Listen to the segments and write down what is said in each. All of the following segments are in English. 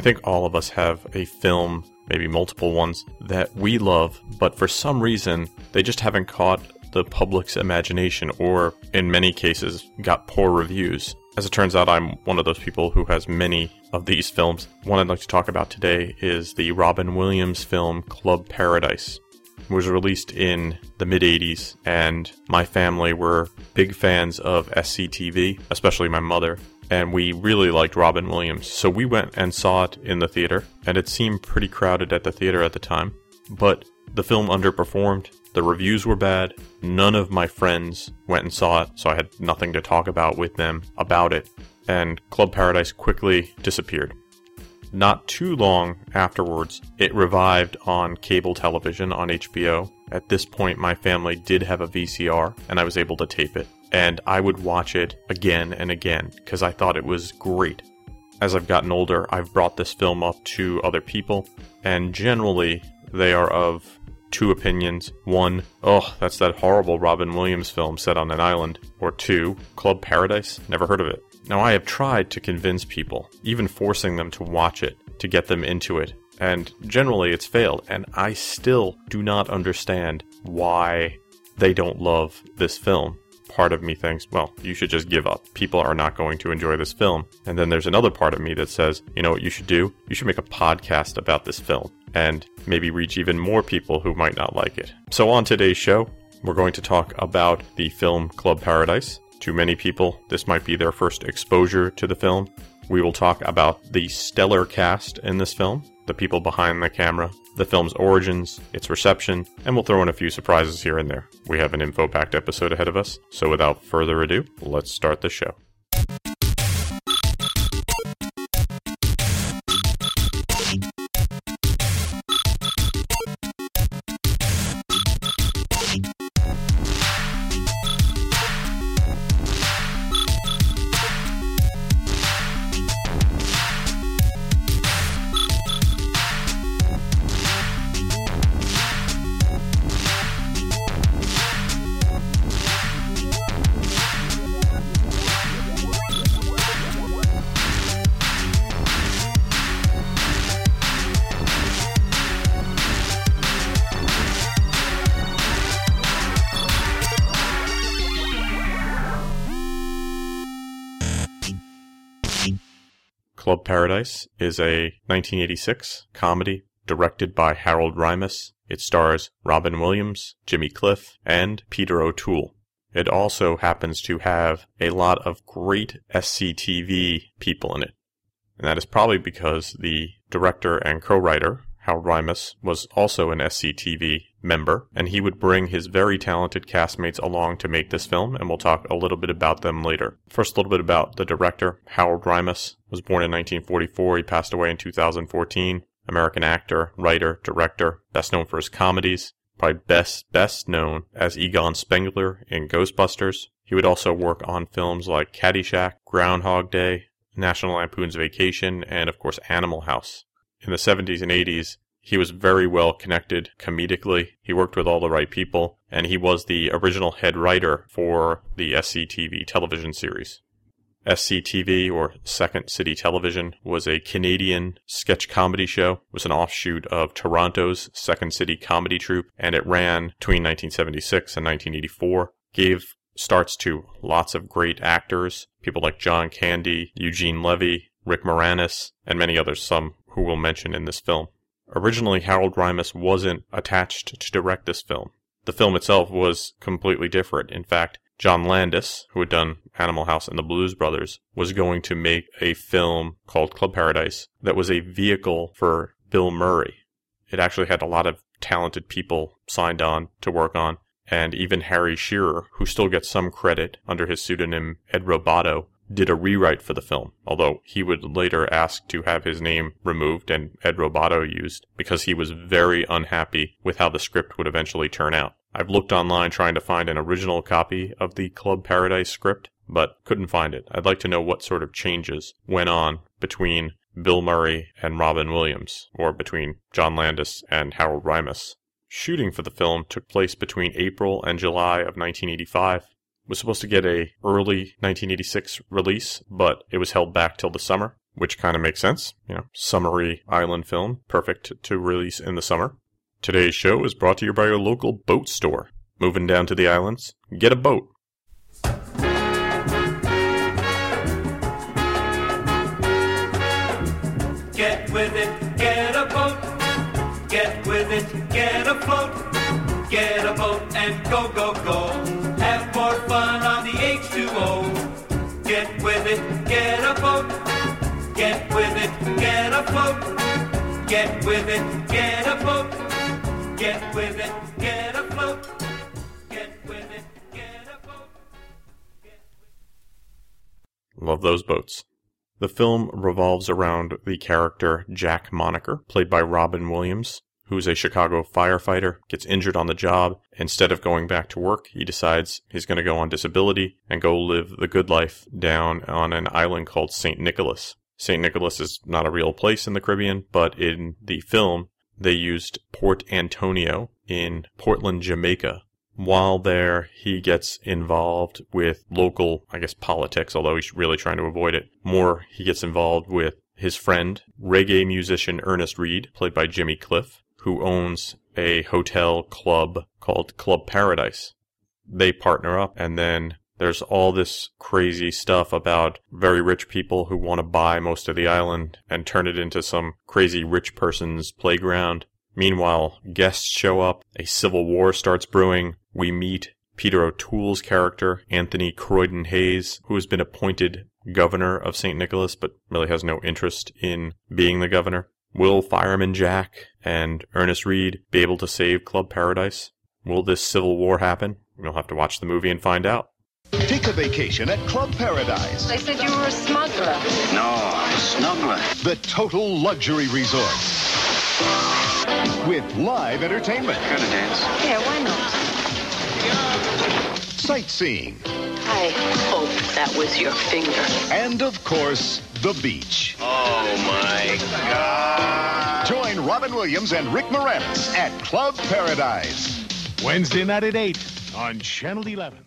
I think all of us have a film, maybe multiple ones, that we love, but for some reason, they just haven't caught the public's imagination, or in many cases, got poor reviews. As it turns out, I'm one of those people who has many of these films. One I'd like to talk about today is the Robin Williams film Club Paradise. It was released in the mid 80s, and my family were big fans of SCTV, especially my mother and we really liked Robin Williams. So we went and saw it in the theater, and it seemed pretty crowded at the theater at the time. But the film underperformed. The reviews were bad. None of my friends went and saw it, so I had nothing to talk about with them about it. And Club Paradise quickly disappeared. Not too long afterwards, it revived on cable television on HBO. At this point, my family did have a VCR, and I was able to tape it and I would watch it again and again because I thought it was great. As I've gotten older, I've brought this film up to other people, and generally they are of two opinions. One, oh, that's that horrible Robin Williams film set on an island. Or two, Club Paradise? Never heard of it. Now, I have tried to convince people, even forcing them to watch it, to get them into it, and generally it's failed, and I still do not understand why they don't love this film part of me thinks, well, you should just give up. People are not going to enjoy this film. And then there's another part of me that says, you know what you should do? You should make a podcast about this film and maybe reach even more people who might not like it. So, on today's show, we're going to talk about the film Club Paradise. To many people, this might be their first exposure to the film. We will talk about the stellar cast in this film, the people behind the camera, the film's origins, its reception, and we'll throw in a few surprises here and there. We have an info packed episode ahead of us, so without further ado, let's start the show. Club Paradise is a 1986 comedy directed by Harold Ramis. It stars Robin Williams, Jimmy Cliff, and Peter O'Toole. It also happens to have a lot of great SCTV people in it. And that is probably because the director and co-writer, Harold Ramis, was also an SCTV member, and he would bring his very talented castmates along to make this film, and we'll talk a little bit about them later. First, a little bit about the director. Harold Ramis was born in 1944. He passed away in 2014. American actor, writer, director, best known for his comedies. Probably best best known as Egon Spengler in Ghostbusters. He would also work on films like Caddyshack, Groundhog Day, National Lampoon's Vacation, and of course Animal House. In the 70s and 80s, he was very well connected comedically. He worked with all the right people, and he was the original head writer for the SCTV television series. SCTV, or Second City Television, was a Canadian sketch comedy show. It was an offshoot of Toronto's Second City comedy troupe, and it ran between 1976 and 1984. Gave starts to lots of great actors, people like John Candy, Eugene Levy, Rick Moranis, and many others, some who we'll mention in this film. Originally, Harold Ramis wasn't attached to direct this film. The film itself was completely different. In fact, John Landis, who had done Animal House and the Blues Brothers, was going to make a film called Club Paradise that was a vehicle for Bill Murray. It actually had a lot of talented people signed on to work on, and even Harry Shearer, who still gets some credit under his pseudonym Ed Roboto, did a rewrite for the film, although he would later ask to have his name removed and Ed Roboto used because he was very unhappy with how the script would eventually turn out. I've looked online trying to find an original copy of the Club Paradise script, but couldn't find it. I'd like to know what sort of changes went on between Bill Murray and Robin Williams, or between John Landis and Harold Ramis. Shooting for the film took place between April and July of 1985. Was supposed to get a early 1986 release, but it was held back till the summer, which kind of makes sense. You know, summery island film, perfect to release in the summer. Today's show is brought to you by your local boat store. Moving down to the islands? Get a boat. Get with it, get a boat. Get with it, get a float. Get a boat and go, go, go. Get with it, get a boat. Get with it, get a. Get with it, get a boat. Love those boats. The film revolves around the character Jack Moniker, played by Robin Williams, who's a Chicago firefighter, gets injured on the job. Instead of going back to work, he decides he's going to go on disability and go live the good life down on an island called St. Nicholas. St. Nicholas is not a real place in the Caribbean, but in the film, they used Port Antonio in Portland, Jamaica. While there, he gets involved with local, I guess, politics, although he's really trying to avoid it. More, he gets involved with his friend, reggae musician Ernest Reed, played by Jimmy Cliff, who owns a hotel club called Club Paradise. They partner up, and then there's all this crazy stuff about very rich people who want to buy most of the island and turn it into some crazy rich person's playground. Meanwhile, guests show up, a civil war starts brewing, we meet Peter O'Toole's character, Anthony Cloyden Hayes, who has been appointed governor of St. Nicholas but really has no interest in being the governor. Will Fireman Jack and Ernest Reed be able to save Club Paradise? Will this civil war happen? You'll have to watch the movie and find out. Take a vacation at Club Paradise, They said you were a smuggler. No, smuggler. the total luxury resort. With live entertainment, Gonna dance. Yeah, why not? sightseeing, I hope that was your finger. and of course, the beach. Oh my God. Join Robin Williams and Rick Moranis at Club Paradise. Wednesday night at 8 on Channel 11.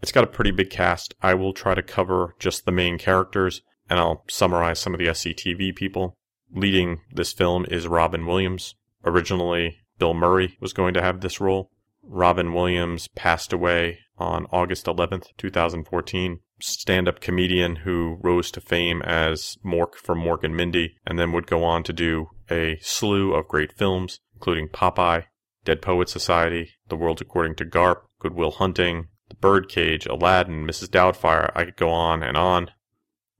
It's got a pretty big cast. I will try to cover just the main characters, and I'll summarize some of the SCTV people. Leading this film is Robin Williams. Originally, Bill Murray was going to have this role. Robin Williams passed away on August 11th, 2014. Stand up comedian who rose to fame as Mork from Mork and Mindy, and then would go on to do a slew of great films, including Popeye, Dead Poet Society, The World According to Garp, Goodwill Hunting, The Birdcage, Aladdin, Mrs. Doubtfire. I could go on and on.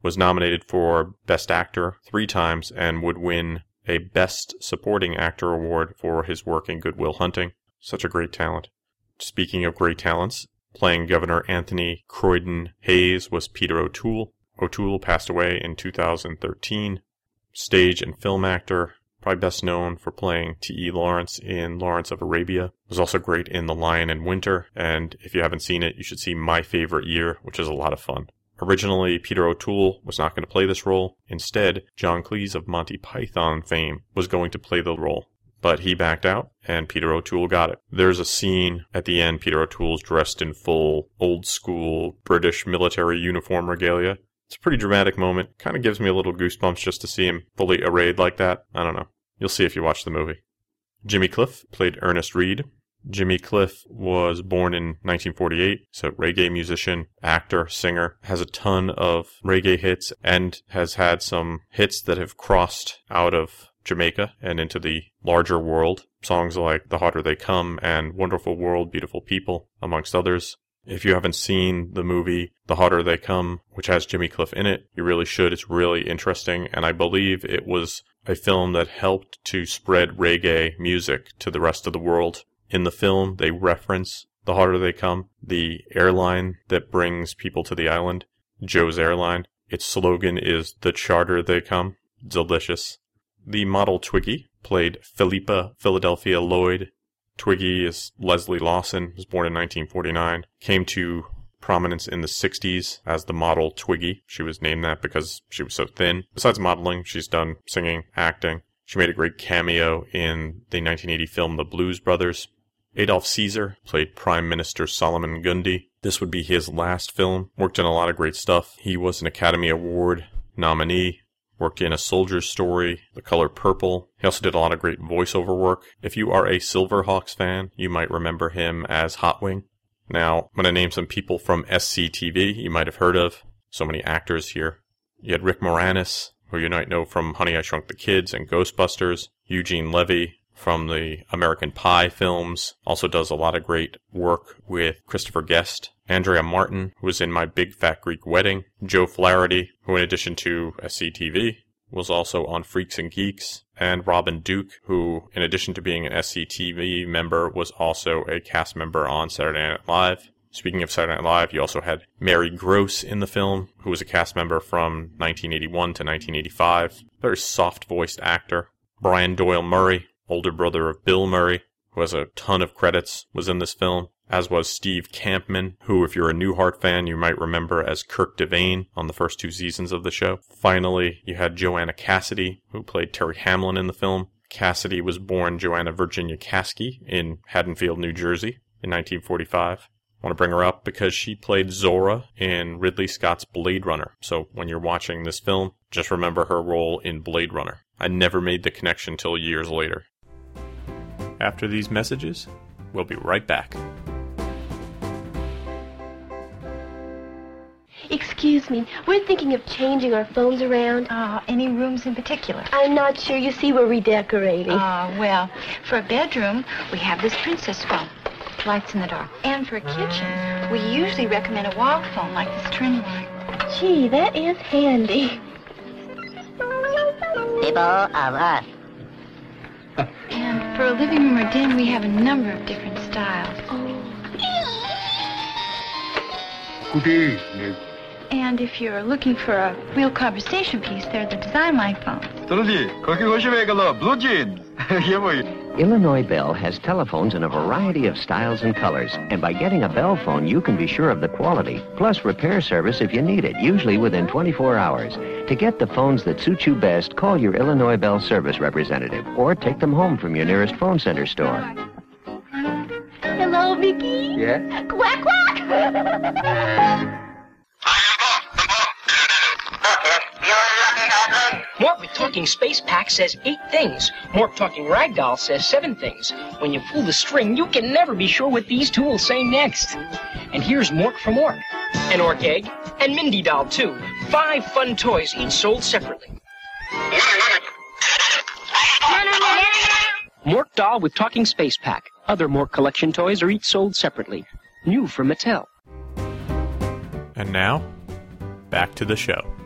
Was nominated for Best Actor three times and would win a Best Supporting Actor award for his work in Goodwill Hunting. Such a great talent. Speaking of great talents, playing Governor Anthony Cloyden Hayes was Peter O'Toole. O'Toole passed away in 2013. Stage and film actor, probably best known for playing T.E. Lawrence in Lawrence of Arabia. Was also great in The Lion in Winter, and if you haven't seen it, you should see My Favorite Year, which is a lot of fun. Originally, Peter O'Toole was not going to play this role. Instead, John Cleese of Monty Python fame was going to play the role. But he backed out, and Peter O'Toole got it. There's a scene at the end, Peter O'Toole's dressed in full, old school British military uniform regalia. It's a pretty dramatic moment. Kind of gives me a little goosebumps just to see him fully arrayed like that. I don't know. You'll see if you watch the movie. Jimmy Cliff played Ernest Reed. Jimmy Cliff was born in 1948, so reggae musician, actor, singer, has a ton of reggae hits and has had some hits that have crossed out of Jamaica and into the larger world. Songs like The Harder They Come and Wonderful World, Beautiful People, amongst others. If you haven't seen the movie The Harder They Come, which has Jimmy Cliff in it, you really should. It's really interesting, and I believe it was a film that helped to spread reggae music to the rest of the world. In the film, they reference The Harder They Come, the airline that brings people to the island. Joe's Airline. Its slogan is The Charter They Come. Delicious. The model Twiggy played Philippa Philadelphia Lloyd. Twiggy is Lesley Lawson, was born in 1949, came to prominence in the 60s as the model Twiggy. She was named that because she was so thin. Besides modeling, she's done singing, acting. She made a great cameo in the 1980 film The Blues Brothers. Adolph Caesar played Prime Minister Solomon Gundy. This would be his last film. Worked in a lot of great stuff. He was an Academy Award nominee. Worked in A Soldier's Story, The Color Purple. He also did a lot of great voiceover work. If you are a Silverhawks fan, you might remember him as Hotwing. Now, I'm going to name some people from SCTV you might have heard of. So many actors here. You had Rick Moranis, who you might know from Honey, I Shrunk the Kids and Ghostbusters. Eugene Levy from the American Pie films. Also does a lot of great work with Christopher Guest. Andrea Martin, who was in My Big Fat Greek Wedding. Joe Flaherty, who in addition to SCTV, was also on Freaks and Geeks, and Robin Duke, who, in addition to being an SCTV member, was also a cast member on Saturday Night Live. Speaking of Saturday Night Live, you also had Mary Gross in the film, who was a cast member from 1981 to 1985. Very soft voiced actor. Brian Doyle Murray, older brother of Bill Murray, who has a ton of credits, was in this film as was Steve Kampmann, who, if you're a Newhart fan, you might remember as Kirk Devane on the first two seasons of the show. Finally, you had Joanna Cassidy, who played Terry Hamlin in the film. Cassidy was born Joanna Virginia Caskey in Haddonfield, New Jersey in 1945. I want to bring her up because she played Zhora in Ridley Scott's Blade Runner. So when you're watching this film, just remember her role in Blade Runner. I never made the connection till years later. After these messages, we'll be right back. Excuse me, we're thinking of changing our phones around. Uh, any rooms in particular? I'm not sure. You see, we're redecorating. Uh, well, for a bedroom, we have this princess phone. Lights in the dark. And for a kitchen, we usually recommend a wall phone like this trim light. Gee, that is handy. People of Earth. And for a living room or den, we have a number of different styles. Oh. Good evening. And if you're looking for a real conversation piece, they're the design light phones. Dorothy, 거기 보시면 이거 blue 이게 뭐? Illinois Bell has telephones in a variety of styles and colors, and by getting a Bell phone, you can be sure of the quality, plus repair service if you need it, usually within 24 hours. To get the phones that suit you best, call your Illinois Bell service representative or take them home from your nearest phone center store. Hello, Mickey. Yeah? Quack, quack. Talking Space Pack says eight things. Mork Talking Ragdoll says seven things. When you pull the string, you can never be sure what these two will say next. And here's Mork from Ork. An Ork egg, and Mindy Doll, too. Five fun toys, each sold separately. Mork Doll with Talking Space Pack. Other Mork collection toys are each sold separately. New from Mattel. And now, back to the show.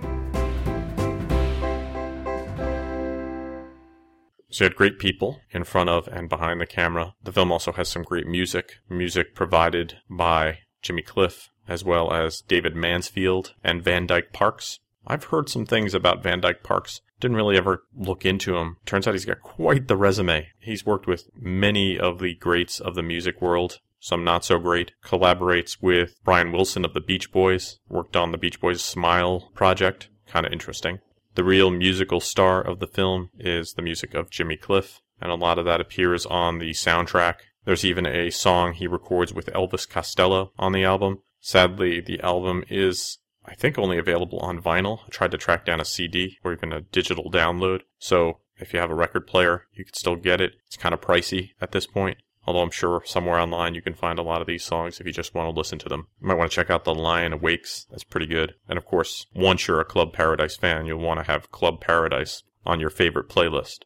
So you had great people in front of and behind the camera. The film also has some great music. Music provided by Jimmy Cliff, as well as David Mansfield and Van Dyke Parks. I've heard some things about Van Dyke Parks. Didn't really ever look into him. Turns out he's got quite the resume. He's worked with many of the greats of the music world, some not so great. Collaborates with Brian Wilson of the Beach Boys. Worked on the Beach Boys Smile project. Kind of interesting. The real musical star of the film is the music of Jimmy Cliff, and a lot of that appears on the soundtrack. There's even a song he records with Elvis Costello on the album. Sadly, the album is, I think, only available on vinyl. I tried to track down a CD or even a digital download. So if you have a record player, you can still get it. It's kind of pricey at this point. Although I'm sure somewhere online you can find a lot of these songs if you just want to listen to them. You might want to check out The Lion Awakes. That's pretty good. And of course, once you're a Club Paradise fan, you'll want to have Club Paradise on your favorite playlist.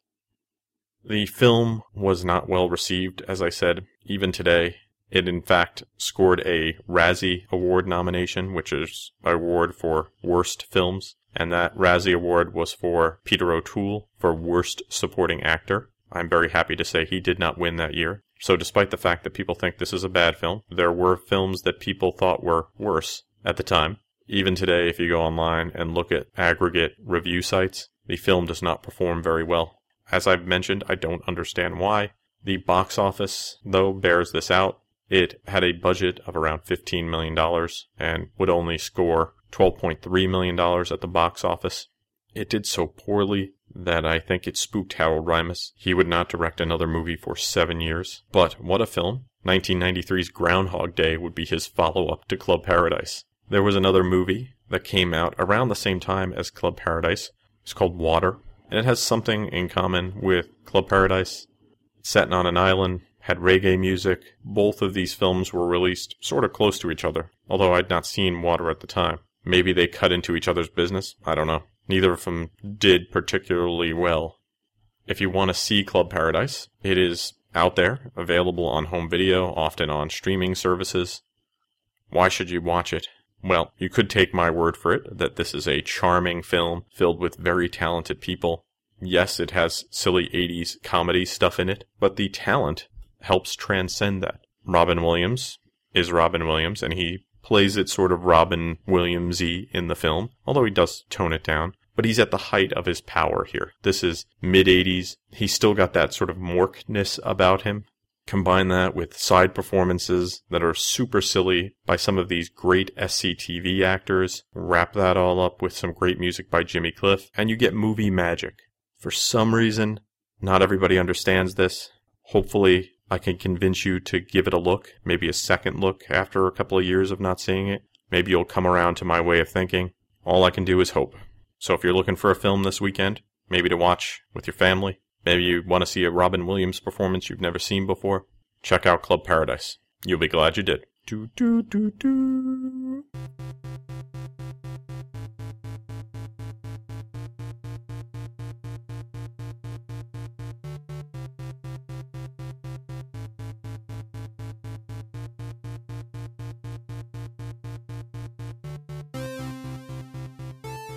The film was not well received, as I said, even today. It in fact scored a Razzie Award nomination, which is an award for worst films. And that Razzie Award was for Peter O'Toole for Worst Supporting Actor. I'm very happy to say he did not win that year. So despite the fact that people think this is a bad film, there were films that people thought were worse at the time. Even today, if you go online and look at aggregate review sites, the film does not perform very well. As I've mentioned, I don't understand why. The box office, though, bears this out. It had a budget of around $15 million and would only score $12.3 million at the box office. It did so poorly that I think it spooked Harold Ramis. He would not direct another movie for seven years. But what a film. 1993's Groundhog Day would be his follow up to Club Paradise. There was another movie that came out around the same time as Club Paradise. It's called Water, and it has something in common with Club Paradise. It's set on an island, had reggae music. Both of these films were released sort of close to each other, although I'd not seen Water at the time. Maybe they cut into each other's business. I don't know. Neither of them did particularly well. If you want to see Club Paradise, it is out there, available on home video, often on streaming services. Why should you watch it? Well, you could take my word for it that this is a charming film filled with very talented people. Yes, it has silly 80s comedy stuff in it, but the talent helps transcend that. Robin Williams is Robin Williams, and he plays it sort of Robin Williamsy in the film, although he does tone it down. But he's at the height of his power here. This is mid 80s. He's still got that sort of morkness about him. Combine that with side performances that are super silly by some of these great SCTV actors. Wrap that all up with some great music by Jimmy Cliff, and you get movie magic. For some reason, not everybody understands this. Hopefully, I can convince you to give it a look, maybe a second look after a couple of years of not seeing it. Maybe you'll come around to my way of thinking. All I can do is hope. So if you're looking for a film this weekend, maybe to watch with your family, maybe you want to see a Robin Williams performance you've never seen before, check out Club Paradise. You'll be glad you did. Do, do, do, do.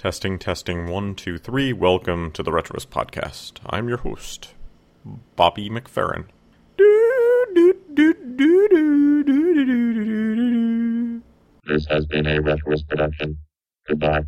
Testing, testing, one, two, three. Welcome to the Retroist Podcast. I'm your host, Bobby McFerrin. This has been a Retroist production. Goodbye.